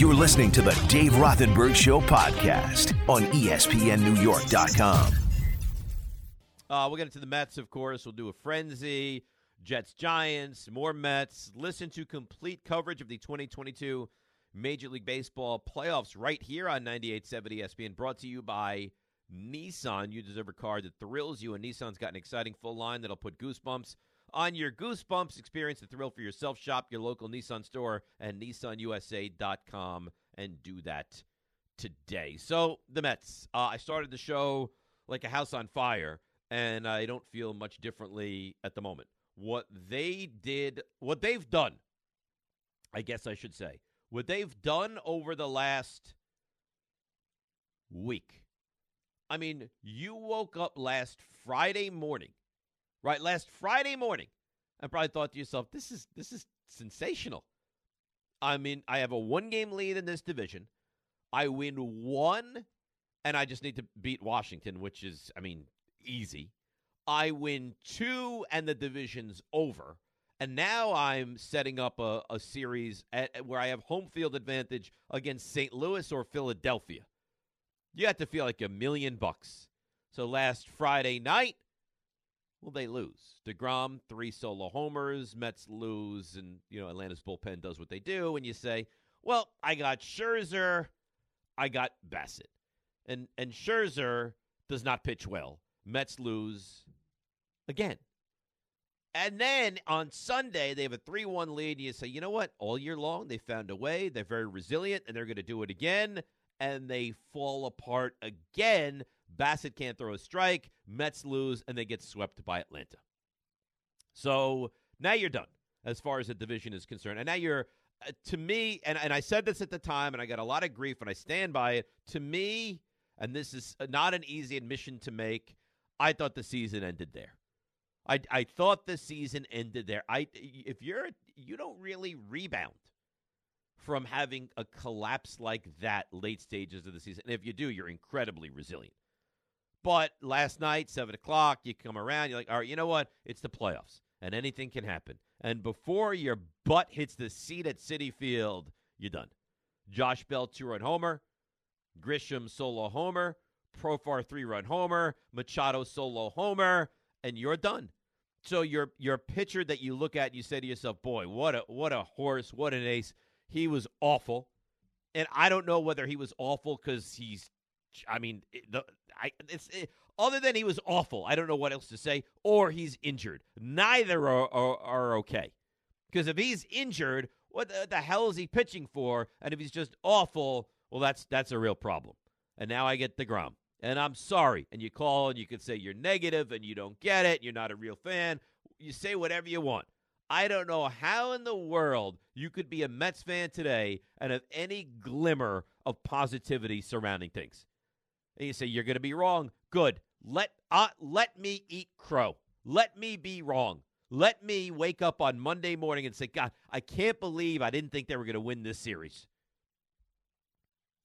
You're listening to the Dave Rothenberg Show podcast on ESPNNewYork.com. Uh, we'll get into the Mets, of course. We'll do a frenzy, Jets, Giants, more Mets. Listen to complete coverage of the 2022 Major League Baseball playoffs right here on 98.7 ESPN, brought to you by Nissan. You deserve a car that thrills you, and Nissan's got an exciting full line that'll put goosebumps on your goosebumps. Experience the thrill for yourself. Shop your local Nissan store and nissanusa.com and do that today. So, the Mets. Uh, I started the show like a house on fire, and I don't feel much differently at the moment. What they did, what they've done, I guess I should say, what they've done over the last week. I mean, you woke up last Friday morning, right? Last Friday morning, I probably thought to yourself, "This is this is sensational." I mean, I have a one-game lead in this division. I win one, and I just need to beat Washington, which is, I mean, easy. I win two, and the division's over. And now I'm setting up a, a series at, where I have home field advantage against St. Louis or Philadelphia. You have to feel like a million bucks. So last Friday night, well, they lose. DeGrom, three solo homers. Mets lose, and, you know, Atlanta's bullpen does what they do. And you say, well, I got Scherzer, I got Bassitt. And, and Scherzer does not pitch well. Mets lose again. And then on Sunday, they have a 3 1 lead. And you say, you know what? All year long, they found a way. They're very resilient, and they're going to do it again. And they fall apart again. Bassitt can't throw a strike. Mets lose, and they get swept by Atlanta. So now you're done as far as the division is concerned. And now you're, uh, to me, and, and I said this at the time, and I got a lot of grief, and I stand by it. To me, and this is not an easy admission to make, I thought the season ended there. I, I thought the season ended there. I if you're you don't really rebound from having a collapse like that late stages of the season. And if you do, you're incredibly resilient. But last night, seven o'clock, you come around, you're like, all right, you know what? It's the playoffs, and anything can happen. And before your butt hits the seat at Citi Field, you're done. Josh Bell two run homer, Grisham solo homer, Profar three run homer, Machado solo homer, and you're done. So your your pitcher that you look at and you say to yourself, "Boy, what a what a horse, what an ace." He was awful, and I don't know whether he was awful because he's. I mean, it- the I it's it, other than he was awful. I don't know what else to say, or he's injured. Neither are are, are okay. Because if he's injured, what the, the hell is he pitching for? And if he's just awful, well, that's that's a real problem. And now I get deGrom. And I'm sorry. And you call and you can say you're negative and you don't get it. You're not a real fan. You say whatever you want. I don't know how in the world you could be a Mets fan today and have any glimmer of positivity surrounding things. And you say you're going to be wrong. Good. Let uh, let me eat crow. Let me be wrong. Let me wake up on Monday morning and say, God, I can't believe I didn't think they were going to win this series.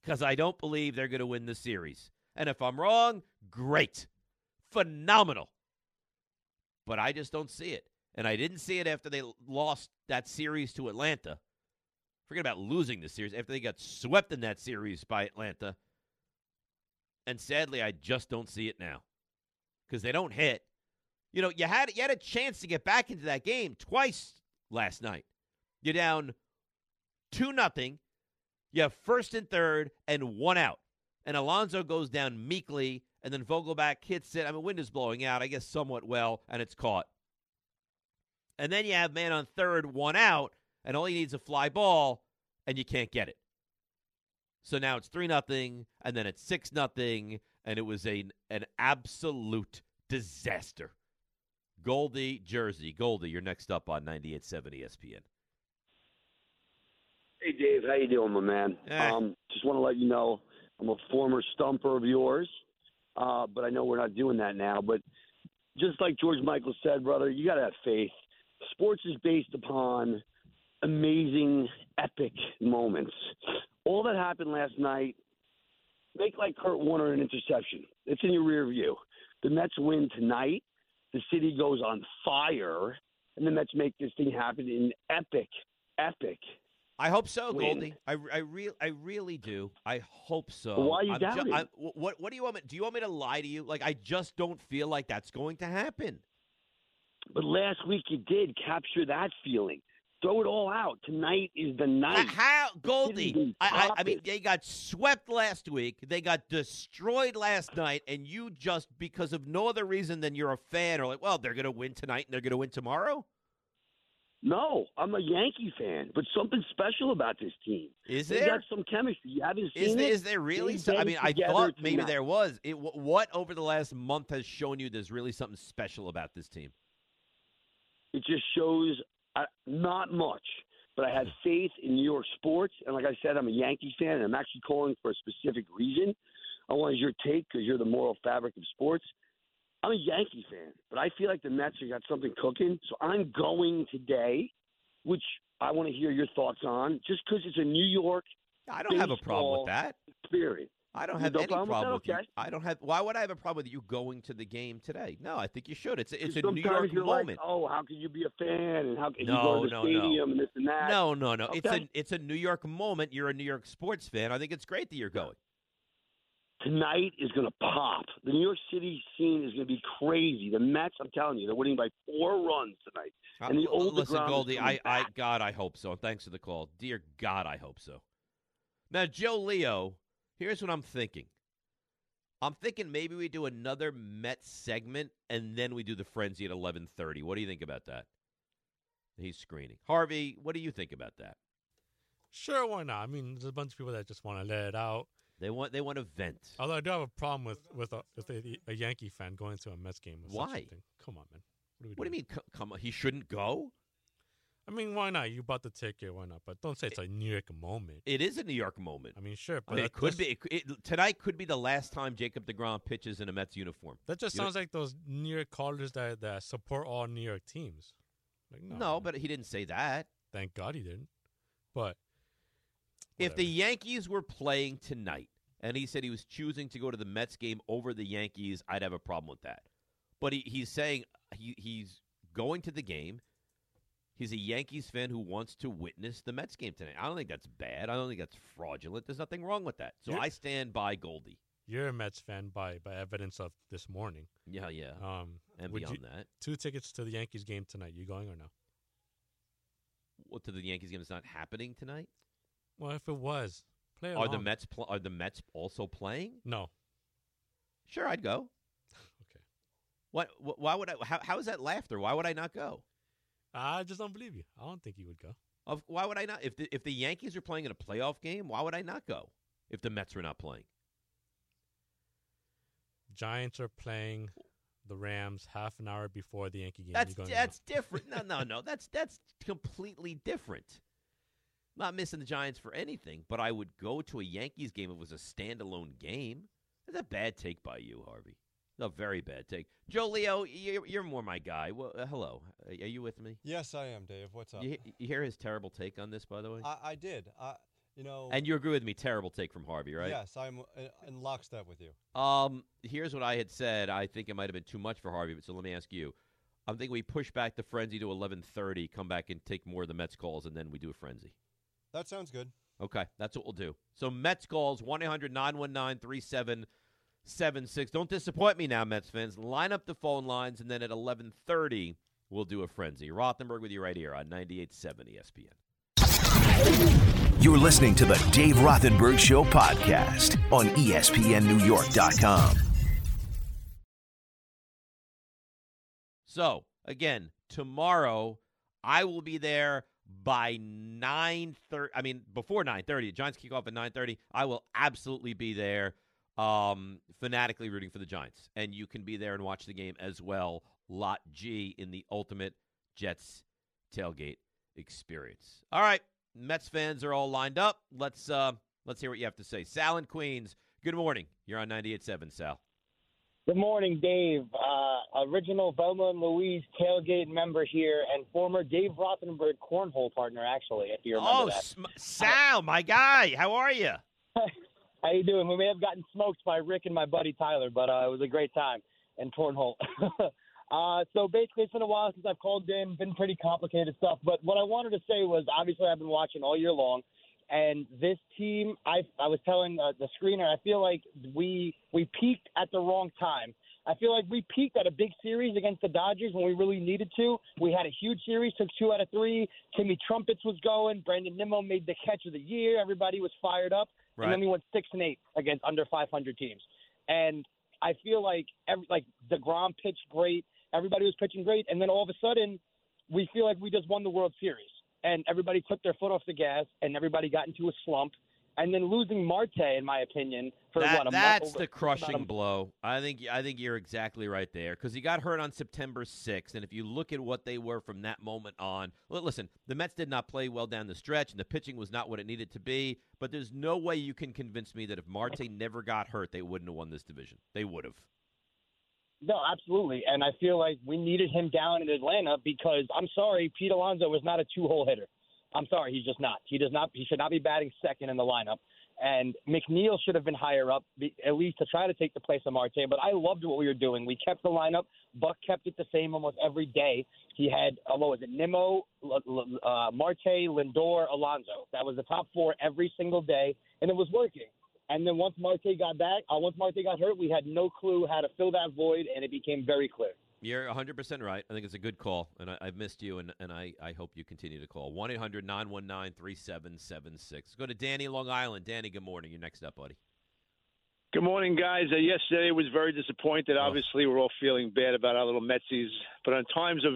Because I don't believe they're going to win this series. And if I'm wrong, great. Phenomenal. But I just don't see it. And I didn't see it after they lost that series to Atlanta. Forget about losing the series after they got swept in that series by Atlanta. And sadly, I just don't see it now because they don't hit. You know, you had you had a chance to get back into that game twice last night. You're down two nothing. You have first and third and one out and Alonso goes down meekly, and then Vogelbach hits it. I mean, wind is blowing out, I guess, somewhat well, and it's caught. And then you have man on third, one out, and all he needs a fly ball, and you can't get it. So now it's three nothing, and then it's six nothing, and it was a an absolute disaster. Goldie Jersey, Goldie, you're next up on 98.7 ESPN. Hey Dave, how you doing, my man? Eh. Um, just want to let you know I'm a former stumper of yours, uh, but I know we're not doing that now. But just like George Michael said, brother, you got to have faith. Sports is based upon amazing, epic moments. All that happened last night, make like Kurt Warner an interception. It's in your rear view. The Mets win tonight. The city goes on fire, and the Mets make this thing happen in epic, epic I hope so, win. Goldie. I, I, re- I really do. I hope so. Why are you I'm ju- doubting? I'm- what, what do you want me? Do you want me to lie to you? Like I just don't feel like that's going to happen. But last week you did capture that feeling. Throw it all out. Tonight is the uh, night. How Goldie? I, I, I mean, they got swept last week. They got destroyed last night, and you just because of no other reason than you're a fan, are like, well, they're going to win tonight and they're going to win tomorrow. No, I'm a Yankee fan, but something special about this team. Is They there? got some chemistry. You haven't seen Is there, it? is there really? So, I mean, I thought maybe tonight. there was. It, what over the last month has shown you there's really something special about this team? It just shows not much, but I have faith in New York sports. And like I said, I'm a Yankee fan, and I'm actually calling for a specific reason. I want your take because you're the moral fabric of sports. I'm a Yankee fan, but I feel like the Mets have got something cooking. So I'm going today, which I want to hear your thoughts on, just because it's a New York I don't have a problem with that. experience. I don't have no any problem problem with that? you. I don't have. Why would I have a problem with you going to the game today? No, I think you should. It's a, it's a New York moment. Like, oh, how can you be a fan? And how can you go to the no, no. stadium and this and that? No, no, no. It's a it's a New York moment. You're a New York sports fan. I think it's great that you're going. tonight is going to pop. The New York City scene is going to be crazy. The Mets, I'm telling you, they're winning by four runs tonight. And the Uh, old listen, Goldie, I, I. God, I hope so. And thanks for the call, dear God, I hope so. Now, Joe Leo, here's what I'm thinking. I'm thinking maybe we do another Mets segment and then we do the frenzy at 11:30. What do you think about that? He's screening. Harvey, what do you think about that? Sure, why not? I mean, there's a bunch of people that just want to let it out. They want they want to vent. Although I do have a problem with with a, with a, a Yankee fan going to a Mets game. Why? Come on, man. What, What do you mean? Come on, he shouldn't go. I mean, why not? You bought the ticket. Why not? But don't say it's a New York moment. It is a New York moment. I mean, sure, I but mean, it could be it, it, tonight. Could be the last time Jacob Degrom pitches in a Mets uniform. That just You know- sounds like those New York callers that that support all New York teams. Like, no, no, but he didn't say that. thank God he didn't. But If the. Yankees were playing tonight and he said he was choosing to go to the Mets game over the Yankees, I'd have a problem with that. But he, he's saying he, he's going to the game. He's a Yankees fan who wants to witness the Mets game tonight. I don't think that's bad. I don't think that's fraudulent. There's nothing wrong with that. So You're- I stand by Goldie. you're a Mets fan by by evidence of this morning. Yeah, yeah. Um, and beyond you, that, two tickets to the Yankees game tonight. You going or no? what to the Yankees game is not happening tonight? Well, if it was, play Are the. Mets pl- are the Mets also playing? No. Sure, I'd go. Okay. What? Why would I? How, how is that laughter? Why would I not go? I just don't believe you. I don't think you would go. Of why would I not? If the if the Yankees are playing in a playoff game, why would I not go? If the Mets were not playing, Giants are playing the Rams half an hour before the Yankee game. that's You going or no? that's different. No, no, no. That's that's completely different. Not missing the Giants for anything, but I would go to a Yankees game if it was a standalone game. That's a bad take by you, Harvey. A very bad take. Joe Leo, you're, you're more my guy. Well, uh, hello. Are you with me? Yes, I am, Dave. What's up? You, you hear his terrible take on this, by the way? I, I did. I, you know. and you agree with me? Terrible take from Harvey, right? Yes, I'm uh, in lockstep with you. Um, here's what I had said. I think it might have been too much for Harvey, but so let me ask you. I'm thinking we push back the frenzy to 11:30, come back and take more of the Mets calls, and then we do a frenzy. That sounds good. Okay, that's what we'll do. So Mets calls 1-800-919-3776. Don't disappoint me now, Mets fans. Line up the phone lines, and then at 11:30 we'll do a frenzy. Rothenberg with you right here on 98.7 ESPN. You're listening to the Dave Rothenberg Show podcast on ESPNNewYork.com. So, again, tomorrow I will be there by 9:30 I mean before 9:30. Giants kick off at 9:30. I will absolutely be there um fanatically rooting for the Giants. And you can be there and watch the game as well. Lot G in the ultimate Jets tailgate experience. All right, Mets fans are all lined up. Let's uh let's hear what you have to say. Sal and Queens. Good morning. You're on 98.7, Sal. Good morning, Dave. Uh, original Velma and Louise tailgate member here, and former Dave Rothenberg cornhole partner, actually, if you remember Oh, that. Sm- Sal, my guy. How are you? How you doing? We may have gotten smoked by Rick and my buddy Tyler, but uh, it was a great time in cornhole. Uh, so basically, it's been a while since I've called in. Been pretty complicated stuff. But what I wanted to say was, obviously, I've been watching all year long, and this team, I I was telling uh, the screener, I feel like we we peaked at the wrong time. I feel like we peaked at a big series against the Dodgers when we really needed to. We had a huge series, took two out of three. Timmy Trumpets was going. Brandon Nimmo made the catch of the year. Everybody was fired up. Right. And then we went six and eight against under 500 teams. And I feel like every, like Degrom pitched great. Everybody was pitching great, and then all of a sudden, we feel like we just won the World Series, and everybody took their foot off the gas, and everybody got into a slump. And then losing Marte, in my opinion, for That- what a month. that's month, the crushing a- blow. I think I think you're exactly right there because he got hurt on September 6th, and if you look at what they were from that moment on, li- listen, the Mets did not play well down the stretch, and the pitching was not what it needed to be. But there's no way you can convince me that if Marte never got hurt, they wouldn't have won this division. They would have. No, absolutely. And I feel like we needed him down in Atlanta because I'm sorry, Pete Alonso was not a two hole hitter. I'm sorry, he's just not. He does not. He should not be batting second in the lineup. And McNeil should have been higher up, at least to try to take the place of Marte. But I loved what we were doing. We kept the lineup. Buck kept it the same almost every day. He had uh, what was it? Nimmo, uh, Marte, Lindor, Alonso. That was the top four every single day, and it was working. And then once Marte got back, uh, once Marte got hurt, we had no clue how to fill that void, and it became very clear. You're 100% right. I think it's a good call, and I, I've missed you, and, and I, I hope you continue to call. 1 800 919 3776. Go to Danny, Long Island. Danny, good morning. You're next up, buddy. Good morning, guys. Uh, yesterday was very disappointed. Obviously, we're all feeling bad about our little Metsies. But in times of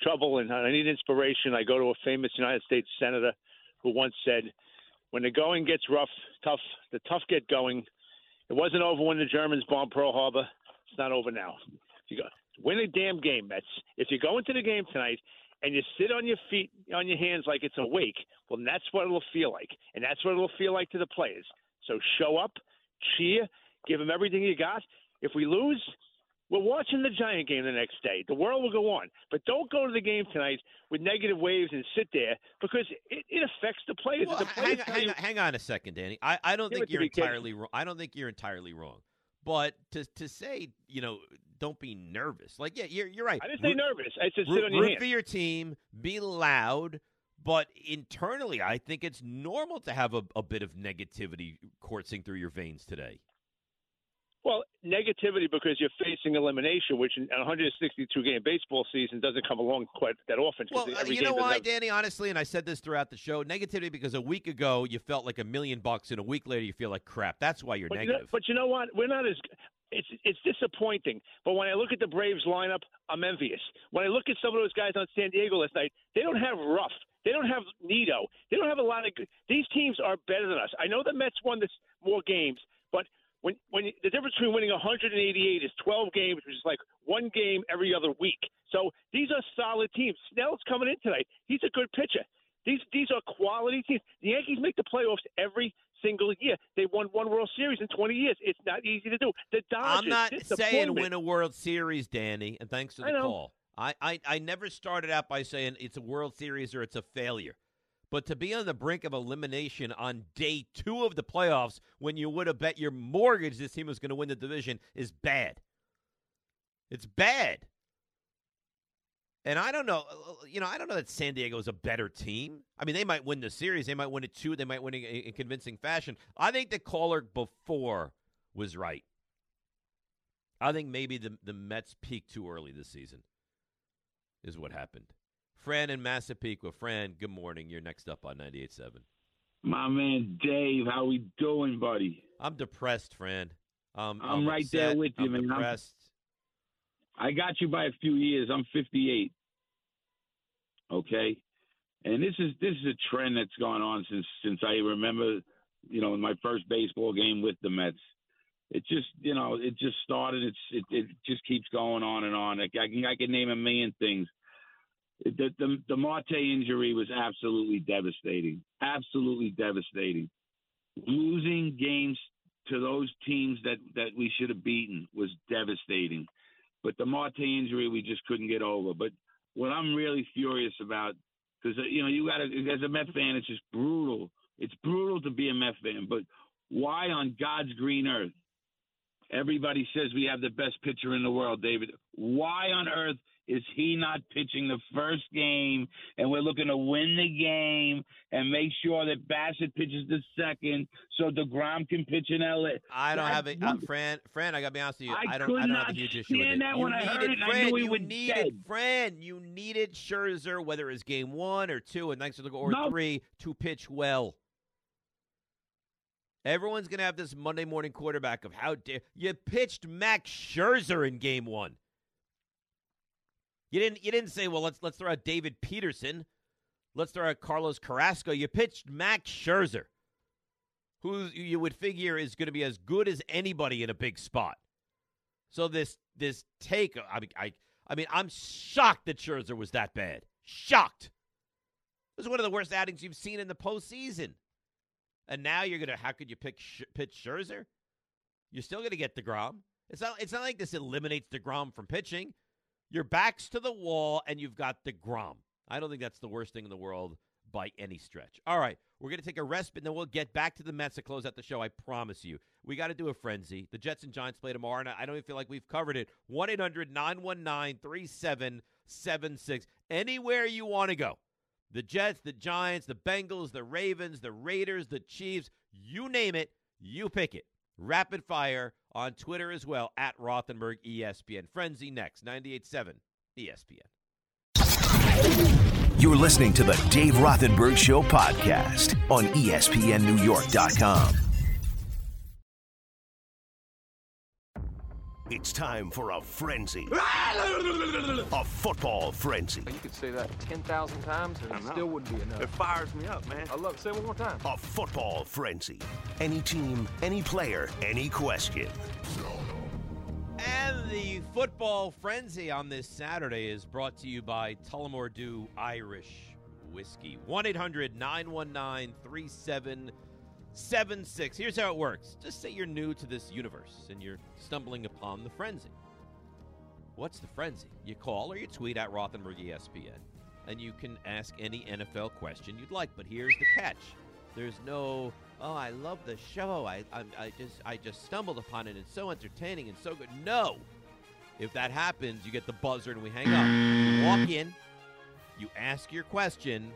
trouble and I need inspiration, I go to a famous United States senator who once said, "When the going gets rough, tough, the tough get going. It wasn't over when the Germans bombed Pearl Harbor. It's not over now. You go win a damn game, Mets. If you go into the game tonight." And you sit on your feet, on your hands like it's a wake. Well, that's what it'll feel like, and that's what it'll feel like to the players. So show up, cheer, give them everything you got. If we lose, we're watching the Giant game the next day. The world will go on. But don't go to the game tonight with negative waves and sit there because it, it affects the players. Well, the players hang, hang, you- hang on a second, Danny. I, I don't think you're entirely wrong. I don't think you're entirely wrong. But to to say, you know, don't be nervous. Like, yeah, you're you're right. I didn't say nervous. I said root, sit on your root hands. for your team, be loud, but internally, I think it's normal to have a, a bit of negativity coursing through your veins today. Well, negativity because you're facing elimination, which in a 162 game baseball season doesn't come along quite that often. Well, uh, you know why, have- Danny? Honestly, and I said this throughout the show: negativity because a week ago you felt like a million bucks, and a week later you feel like crap. That's why you're But you, know, negative. but you know what? We're not as. It's it's disappointing. But when I look at the Braves lineup, I'm envious. When I look at some of those guys on San Diego last night, they don't have Ruff. They don't have Nito. They don't have a lot of. good These teams are better than us. I know the Mets won this more games, but when when the difference between winning 188 is 12 games, which is like one game every other week. So these are solid teams. Snell's coming in tonight. He's a good pitcher. These these are quality teams. The Yankees make the playoffs every single year. They won one World Series in 20 years. It's not easy to do. The Dodgers. I'm not saying win a World Series, Danny, and thanks for the know. call. I, I, I never started out by saying it's a World Series or it's a failure. But to be on the brink of elimination on day two of the playoffs when you would have bet your mortgage this team was going to win the division is bad. It's bad. And I don't know, uh, you know, I don't know that San Diego is a better team. I mean, they might win the series, they might win it two, they might win it in in convincing fashion. I think the caller before was right. I think maybe the the Mets peaked too early this season. Is what happened. Fran in Massapequa. Fran, good morning. You're next up on 98.7. My man Dave, how we doing, buddy? I'm depressed, Fran. Um, I'm right there with you, I'm man. I'm- Depressed. I got you by a few years. I'm 58. Okay, and this is this is a trend that's gone on since since I remember, you know, in my first baseball game with the Mets. It just you know it just started. It's it, it just keeps going on and on. I can I can name a million things. The, the the Marte injury was absolutely devastating. Absolutely devastating. Losing games to those teams that that we should have beaten was devastating. But the Marte injury, we just couldn't get over. But what I'm really furious about, because uh, you know, you got to as a Met fan, it's just brutal. It's brutal to be a Met fan. But why on God's green earth? Everybody says we have the best pitcher in the world, David. Why on earth is he not pitching the first game and we're looking to win the game and make sure that Bassitt pitches the second so DeGrom can pitch in LA? I don't That's have it, uh, Fran. Fran, I gotta be honest with you. I I don't. I don't have a huge issue with it. that you when I needed, heard it, and I knew he you needed dead. Fran. You needed Scherzer, whether it was game one or two, and next to or No. three, to pitch well. Everyone's gonna have this Monday morning quarterback of how dare you pitched Max Scherzer in game one. You didn't. You didn't say, well, let's let's throw out David Peterson, let's throw out Carlos Carrasco. You pitched Max Scherzer, who you would figure is going to be as good as anybody in a big spot. So this this take, I mean, I I mean, I'm shocked that Scherzer was that bad. Shocked. It was one of the worst outings you've seen in the postseason. And now you're gonna. How could you pick pitch Scherzer? You're still gonna get Degrom. It's not. It's not like this eliminates Degrom from pitching. Your back's to the wall, and you've got the Degrom. I don't think that's the worst thing in the world by any stretch. All right, we're gonna take a respite, and then we'll get back to the Mets to close out the show. I promise you. We got to do a frenzy. The Jets and Giants play tomorrow, and I don't even feel like we've covered it. 1 800 919 3776. Anywhere you want to go. The Jets, the Giants, the Bengals, the Ravens, the Raiders, the Chiefs, you name it, you pick it. Rapid fire on Twitter as well at Rothenberg ESPN. Frenzy next, 98.7 ESPN. You're listening to the Dave Rothenberg Show podcast on ESPNNewYork.com. It's time for a frenzy. a football frenzy. You could say that 10,000 times and it still wouldn't be enough. It fires me up, man. I love it. Say it one more time. A football frenzy. Any team, any player, any question. And the football frenzy on this Saturday is brought to you by Tullamore Dew Irish Whiskey. 1 800 919 3776. Here's how it works just say you're new to this universe and you're stumbling upon the frenzy. What's the frenzy? You call or you tweet at Rothenberg ESPN, and you can ask any NFL question you'd like. But here's the catch: there's no, oh, I love the show. I, I, I just, I just stumbled upon it. It's so entertaining and so good. No, if that happens, you get the buzzer and we hang up. You walk in, you ask your question,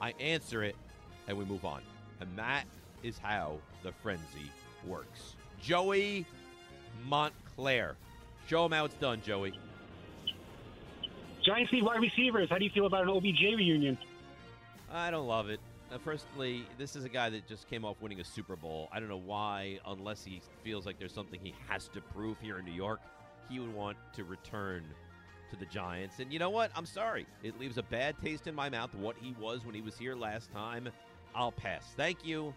I answer it, and we move on. And that is how the frenzy works. Joey Montclair. Show him how it's done, Joey. Giants need wide receivers. How do you feel about an OBJ reunion? I don't love it. Uh, firstly, this is a guy that just came off winning a Super Bowl. I don't know why, unless he feels like there's something he has to prove here in New York, he would want to return to the Giants. And you know what? I'm sorry. It leaves a bad taste in my mouth what he was when he was here last time. I'll pass. Thank you.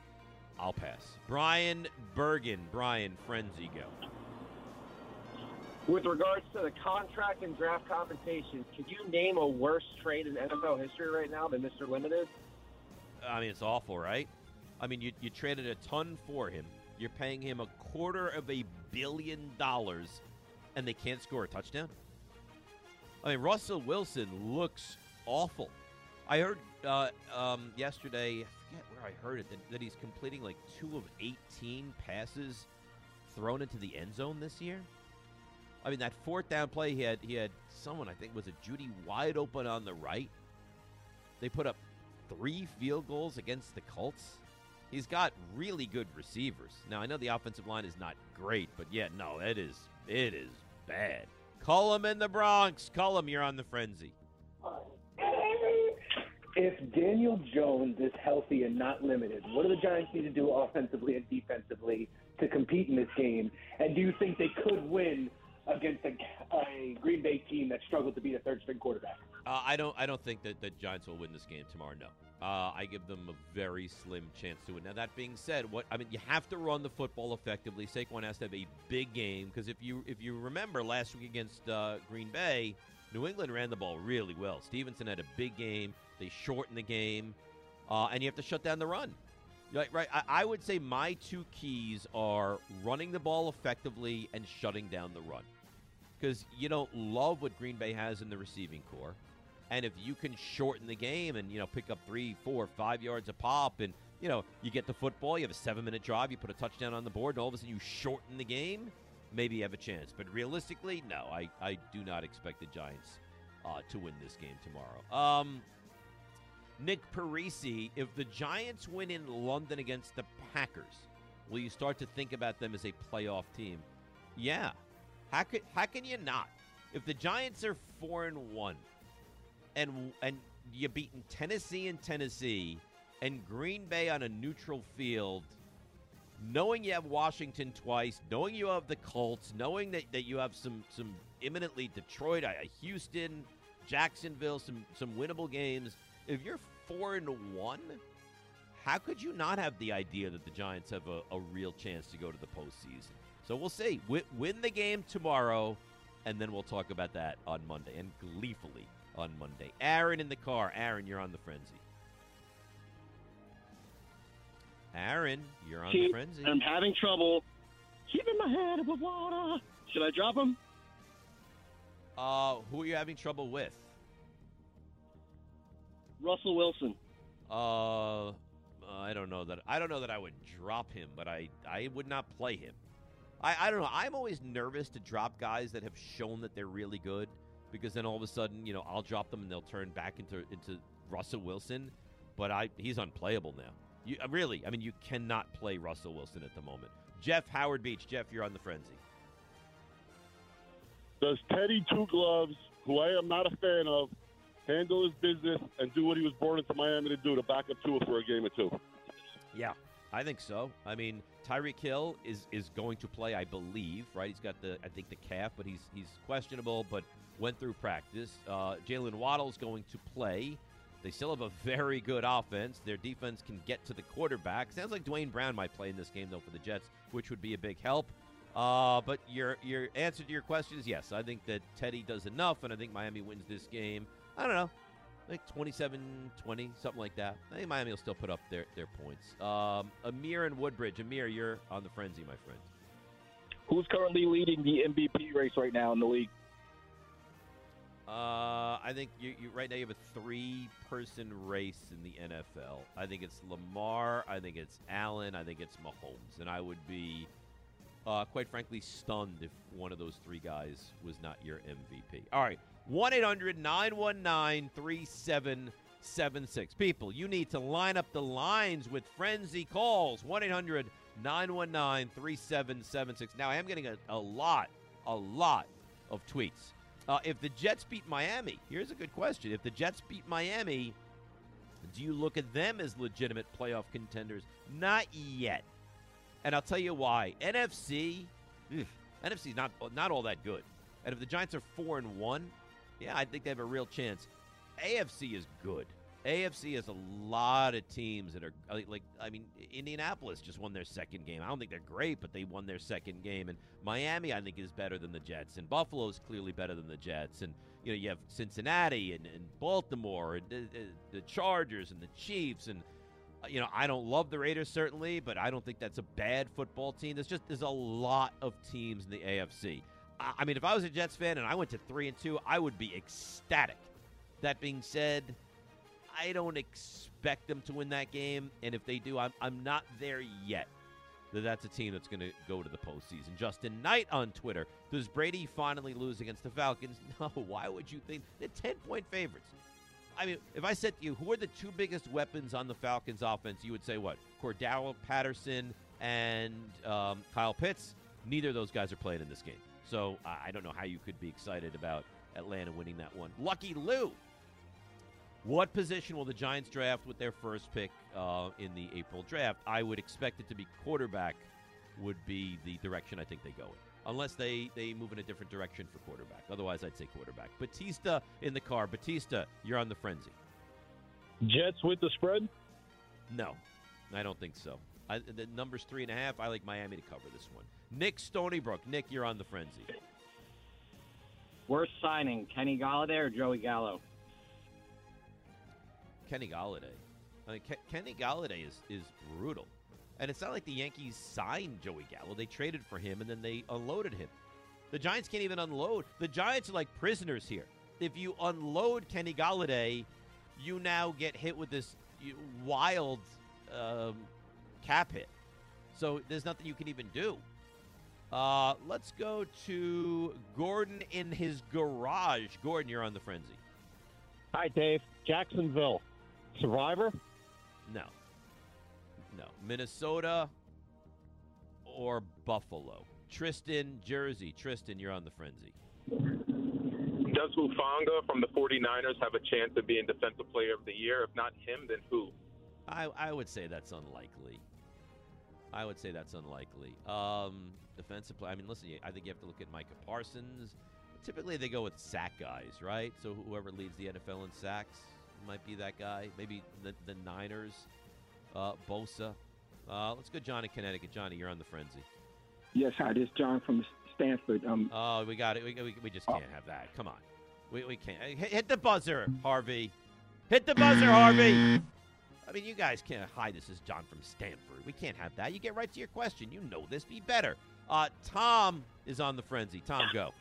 I'll pass. Brian Bergen. Brian Frenzy, go. With regards to the contract and draft compensation, could you name a worse trade in NFL history right now than Mr. Limited? I mean, it's awful, right? I mean, you, you traded a ton for him. You're paying him a quarter of a billion dollars, and they can't score a touchdown? I mean, Russell Wilson looks awful. I heard uh, um, yesterday, forget where I heard it, that, that he's completing like two of 18 passes thrown into the end zone this year. I mean, that fourth down play, he had he had someone I think was a Jeudy wide open on the right. They put up three field goals against the Colts. He's got really good receivers. Now I know the offensive line is not great, but yeah, no, it is it is bad. Cullum in the Bronx. Cullum, you're on the frenzy. If Daniel Jones is healthy and not limited, what do the Giants need to do offensively and defensively to compete in this game? And do you think they could win against a, a Green Bay team that struggled to beat a third-string quarterback? Uh, I don't. I don't think that the Giants will win this game tomorrow. No, uh, I give them a very slim chance to win. Now that being said, what I mean, you have to run the football effectively. Saquon has to have a big game because if you if you remember last week against uh, Green Bay, New England ran the ball really well. Stevenson had a big game. They shorten the game, uh, and you have to shut down the run. Right, right. I, I would say my two keys are running the ball effectively and shutting down the run because you don't love what Green Bay has in the receiving core. And if you can shorten the game and you know pick up three, four, five yards a pop, and you know you get the football, you have a seven-minute drive, you put a touchdown on the board, and all of a sudden you shorten the game. maybe you have a chance. But realistically, no, I, I do not expect the Giants uh, to win this game tomorrow. Um, Nick Parisi, if the Giants win in London against the Packers, will you start to think about them as a playoff team? Yeah. How could how can you not? If the Giants are four and one, and and you beaten Tennessee and Tennessee, and Green Bay on a neutral field, knowing you have Washington twice, knowing you have the Colts, knowing that, that you have some some imminently Detroit, uh, Houston, Jacksonville, some some winnable games. If you're four and one, how could you not have the idea that the Giants have a, a real chance to go to the postseason? So we'll see. Win, win the game tomorrow, and then we'll talk about that on Monday and gleefully on Monday. Aaron in the car. Aaron, you're on the frenzy. Aaron, you're on the frenzy. I'm having trouble keeping my head above water. Should I drop him? Uh, who are you having trouble with? Russell Wilson. Uh, I don't know that. I don't know that I would drop him, but I I would not play him. I I don't know. I'm always nervous to drop guys that have shown that they're really good because then all of a sudden, you know, I'll drop them and they'll turn back into into Russell Wilson. But I he's unplayable now. You uh, really? I mean, you cannot play Russell Wilson at the moment. Jeff Howard Beach. Jeff, you're on the frenzy. Does Teddy Two Gloves, who I am not a fan of, handle his business and do what he was born into Miami to do to back up Tua for a game or two? Yeah, I think so. I mean, Tyreek Hill is is going to play, I believe. Right? He's got the I think the calf, but he's he's questionable, but went through practice. Uh, Jaylen Waddle's going to play. They still have a very good offense. Their defense can get to the quarterback. Sounds like Duane Brown might play in this game though for the Jets, which would be a big help. Uh, but your your answer to your question is yes. I think that Teddy does enough, and I think Miami wins this game. I don't know, like 27-20, something like that. I think Miami will still put up their, their points. Um, Amir and Woodbridge. Amir, you're on the frenzy, my friend. Who's currently leading the MVP race right now in the league? Uh, I think you, you right now you have a three-person race in the NFL. I think it's Lamar. I think it's Allen. I think it's Mahomes. And I would be, uh, quite frankly, stunned if one of those three guys was not your MVP. All right, one 3776 People, you need to line up the lines with frenzy calls. 1 800 919 3776. Now, I am getting a, a lot, a lot of tweets. Uh, if the Jets beat Miami, here's a good question. If the Jets beat Miami, do you look at them as legitimate playoff contenders? Not yet. And I'll tell you why. NFC, NFC is not not all that good. And if the Giants are four and one, yeah, I think they have a real chance. AFC is good. AFC has a lot of teams that are like, like I mean, Indianapolis just won their second game. I don't think they're great, but they won their second game. And Miami, I think, is better than the Jets. And Buffalo is clearly better than the Jets. And you know, you have Cincinnati and, and Baltimore and the, the Chargers and the Chiefs and uh, you know, I don't love the Raiders certainly, but I don't think that's a bad football team. There's just there's a lot of teams in the AFC. I, mean, if I was a Jets fan and I went to three and two, I would be ecstatic. That being said, I don't expect them to win that game, and if they do, I'm I'm not there yet. That that's a team that's going to go to the postseason. Justin Knight on Twitter: Does Brady finally lose against the Falcons? No. Why would you think they're ten point favorites? I mean, if I said to you, who are the two biggest weapons on the Falcons offense, you would say what? Cordarrelle Patterson and um, Kyle Pitts. Neither of those guys are playing in this game. So I I don't know how you could be excited about Atlanta winning that one. Lucky Lou. What position will the Giants draft with their first pick uh, in the April draft? I would expect it to be quarterback, would be the direction I think they go in. Unless they, they move in a different direction for quarterback. Otherwise, I'd say quarterback. Batista in the car. Batista, you're on the frenzy. Jets with the spread? No, I don't think so. I, the number's three and a half. I like Miami to cover this one. Nick Stonybrook. Nick, you're on the frenzy. Worst signing, Kenny Golladay or Joey Gallo? Kenny Golladay. I mean, Ke- Kenny Golladay is is brutal, and it's not like the Yankees signed Joey Gallo. They traded for him and then they unloaded him. The Giants can't even unload. The Giants are like prisoners here. If you unload Kenny Golladay, you now get hit with this wild um, cap hit. So there's nothing you can even do. Uh, let's go to Gordon in his garage. Gordon, you're on the frenzy. Hi, Dave. Jacksonville. Survivor? No. No. Minnesota or Buffalo. Tristan, Jersey. Tristan, you're on the frenzy. Does Hufanga from the 49ers have a chance of being Defensive Player of the Year? If not him, then who? I, I would say that's unlikely. I would say that's unlikely. Um, defensive play. I mean, listen. I think you have to look at Micah Parsons. Typically, they go with sack guys, right? So whoever leads the NFL in sacks might be that guy. Maybe the, the Niners. Uh, Bosa. Uh, let's go, Johnny, Connecticut. Johnny, you're on the frenzy. Yes, hi. This is John from Stamford. Um, Oh, we got it. We, we, we just can't have that. Come on. We, we can't. Hit, hit the buzzer, Harvey. Hit the buzzer, Harvey. I mean, you guys can't hide this is John from Stamford. We can't have that. You get right to your question. You know this. Be better. Uh, Tom is on the frenzy. Tom, go.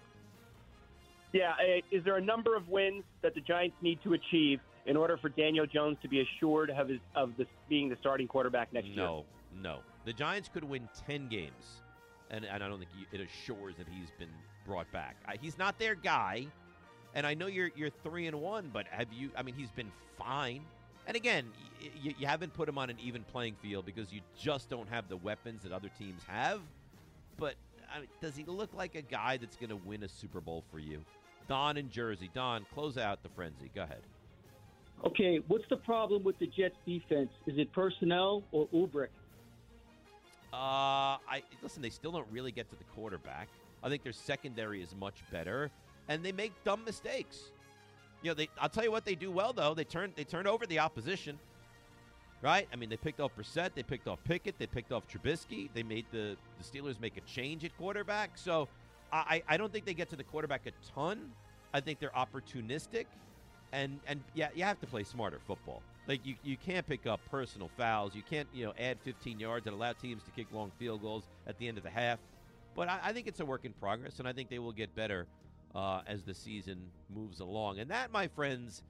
Yeah, uh, is there a number of wins that the Giants need to achieve in order for Daniel Jones to be assured of his of this being the starting quarterback next year? No, no. The Giants could win 10 games, and, and I don't think it assures that he's been brought back. I, he's not their guy, and I know you're you're three and one, but have you? I mean, he's been fine. And again, you, you haven't put him on an even playing field because you just don't have the weapons that other teams have. But I mean, does he look like a guy that's going to win a Super Bowl for you? Don in Jersey. Don, close out the frenzy. Go ahead. Okay, what's the problem with the Jets defense? Is it personnel or Ulbrich? Uh, I listen. They still don't really get to the quarterback. I think their secondary is much better, and they make dumb mistakes. You know, they. I'll tell you what they do well though. They turn they turn over the opposition. Right? I mean, they picked off Brissett, they picked off Pickett, they picked off Trubisky. They made the the Steelers make a change at quarterback. So, I I don't think they get to the quarterback a ton. I think they're opportunistic, and and yeah, you have to play smarter football. Like you, you can't pick up personal fouls. You can't you know add 15 yards and allow teams to kick long field goals at the end of the half. But I, I think it's a work in progress, and I think they will get better uh, as the season moves along. And that, my friends,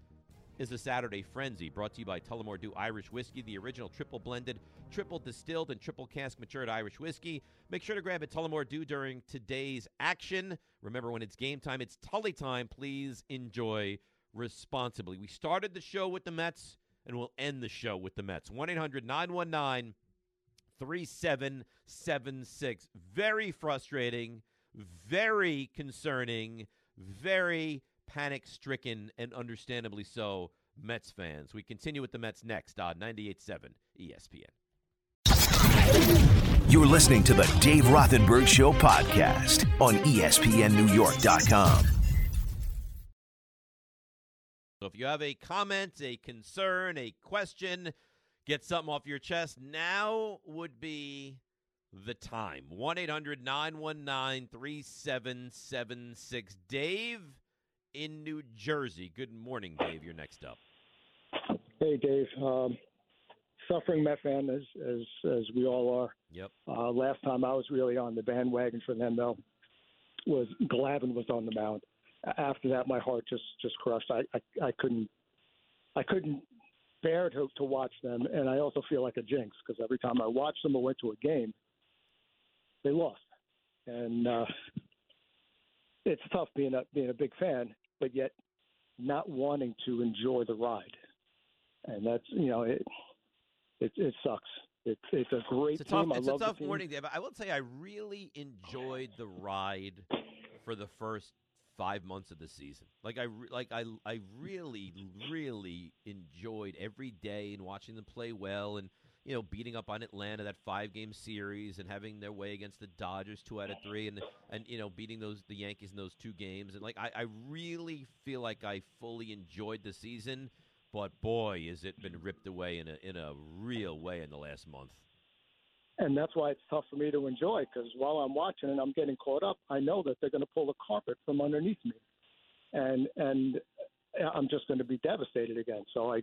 is the Saturday Frenzy, brought to you by Tullamore Dew Irish Whiskey, the original triple blended, triple distilled, and triple cask matured Irish whiskey. Make sure to grab a Tullamore Dew during today's action. Remember, when it's game time, it's Tully time. Please enjoy responsibly. We started the show with the Mets, and we'll end the show with the Mets. 1 800 919 3776. Very frustrating, very concerning, very panic stricken, and understandably so, Mets fans. We continue with the Mets next on 98.7 ESPN. You're listening to the Dave Rothenberg Show podcast on ESPNNewYork.com. So if you have a comment, a concern, a question, get something off your chest, now would be the time. 1 800 919 3776. Dave in New Jersey. Good morning, Dave. You're next up. Hey, Dave. Um, suffering Met fan as as as we all are. Yep. Uh, last time I was really on the bandwagon for them though was Glavine was on the mound. After that, my heart just just crushed. I I, I couldn't I couldn't bear to to watch them, and I also feel like a jinx because every time I watched them or went to a game, they lost, and uh, it's tough being a being a big fan, but yet not wanting to enjoy the ride, and that's you know it it, it sucks. It's it's a great It's a tough, team. I it's a tough morning, Dave. I will say I really enjoyed the ride for the first five months of the season. Like I like I I really really enjoyed every day and watching them play well and you know beating up on Atlanta that five game series and having their way against the Dodgers two out of three and and you know beating those the Yankees in those two games and like I, I really feel like I fully enjoyed the season. But boy, has it been ripped away in a in a real way in the last month. and that's why it's tough for me to enjoy because while I'm watching and I'm getting caught up, I know that they're going to pull the carpet from underneath me, and and uh, I'm just going to be devastated again. So I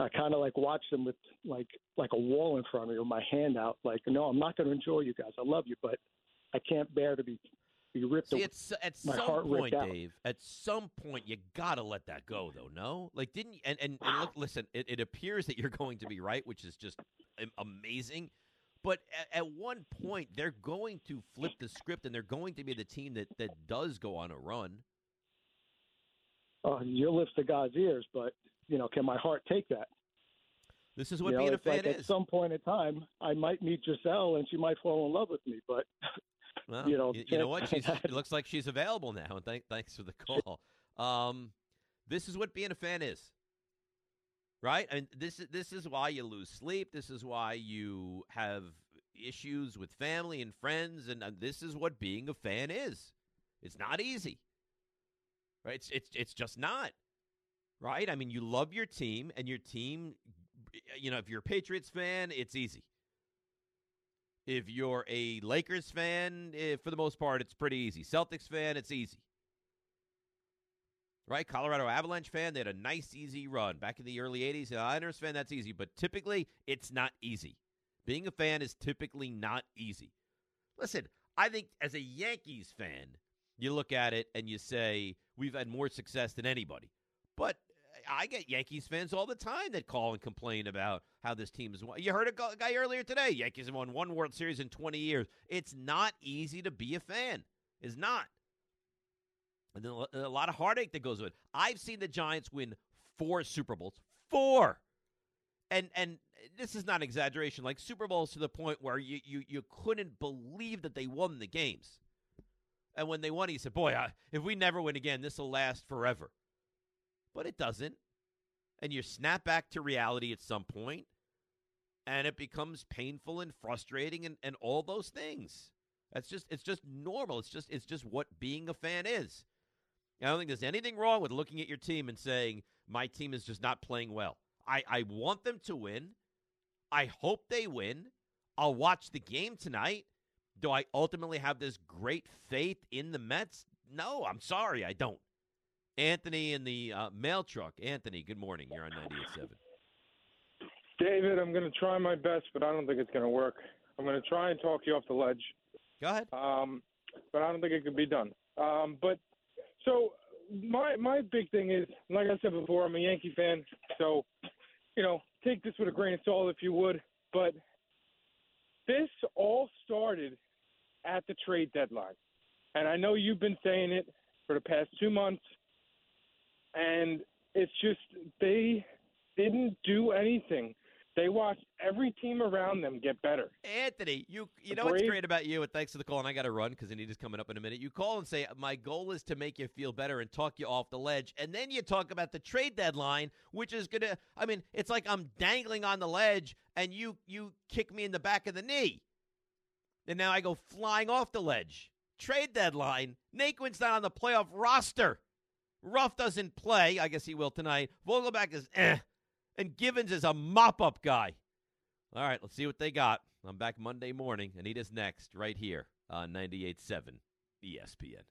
I kind of like watch them with like like a wall in front of me with my hand out, like no, I'm not going to enjoy you guys. I love you, but I can't bear to be be ripped. See, away- at, some point, out. Dave, at some point, you gotta let that go, though. No, like didn't you, and and, and look, listen, it, it appears that you're going to be right, which is just amazing. But at, at one point, they're going to flip the script, and they're going to be the team that that does go on a run. Uh, your lips to God's ears, but you know, can my heart take that? This is what you know, being a fan like is. At some point in time, I might meet Gisele, and she might fall in love with me. But Well, you know, you, you know what? She's, it looks like she's available now, and thank, thanks for the call. Um, this is what being a fan is, right? And this is this is why you lose sleep. This is why you have issues with family and friends, and this is what being a fan is. It's not easy, right? It's it's it's just not, right? I mean, you love your team, and your team. You know, if you're a Patriots fan, it's easy. If you're a Lakers fan, eh, for the most part, it's pretty easy. Celtics fan, it's easy. Right? Colorado Avalanche fan, they had a nice, easy run back in the early 80s. And Islanders fan, that's easy. But typically, it's not easy. Being a fan is typically not easy. Listen, I think as a Yankees fan, you look at it and you say, we've had more success than anybody. But I get Yankees fans all the time that call and complain about how this team is won. You heard a guy earlier today. Yankees have won one World Series in 20 years. It's not easy to be a fan. It's not. And then a lot of heartache that goes with it. I've seen the Giants win four Super Bowls. Four. And and this is not exaggeration. Like Super Bowls to the point where you you, you couldn't believe that they won the games. And when they won, he said, "Boy, I, if we never win again, this will last forever." But it doesn't. And you snap back to reality at some point, and it becomes painful and frustrating and, and all those things. That's just it's just normal. It's just it's just what being a fan is. I don't think there's anything wrong with looking at your team and saying, my team is just not playing well. I, I want them to win. I hope they win. I'll watch the game tonight. Do I ultimately have this great faith in the Mets? No, I'm sorry, I don't. Anthony in the uh, mail truck. Anthony, good morning. You're on 98.7. David, I'm going to try my best, but I don't think it's going to work. I'm going to try and talk you off the ledge. Go ahead. Um, but I don't think it can be done. Um, but so my my big thing is, like I said before, I'm a Yankee fan, so you know, take this with a grain of salt if you would. But this all started at the trade deadline, and I know you've been saying it for the past two months, and it's just they didn't do anything. They watched every team around them get better. Anthony, you you know what's great about you, and thanks for the call, and I got to run because Anita's coming up in a minute. You call and say, my goal is to make you feel better and talk you off the ledge, and then you talk about the trade deadline, which is going to, I mean, it's like I'm dangling on the ledge, and you you kick me in the back of the knee, and now I go flying off the ledge. Trade deadline, Naquin's not on the playoff roster. Ruf doesn't play. I guess he will tonight. Vogelbach is eh. And Givens is a mop up guy. All right, let's see what they got. I'm back Monday morning. Anita's next, right here on 98.7 ESPN.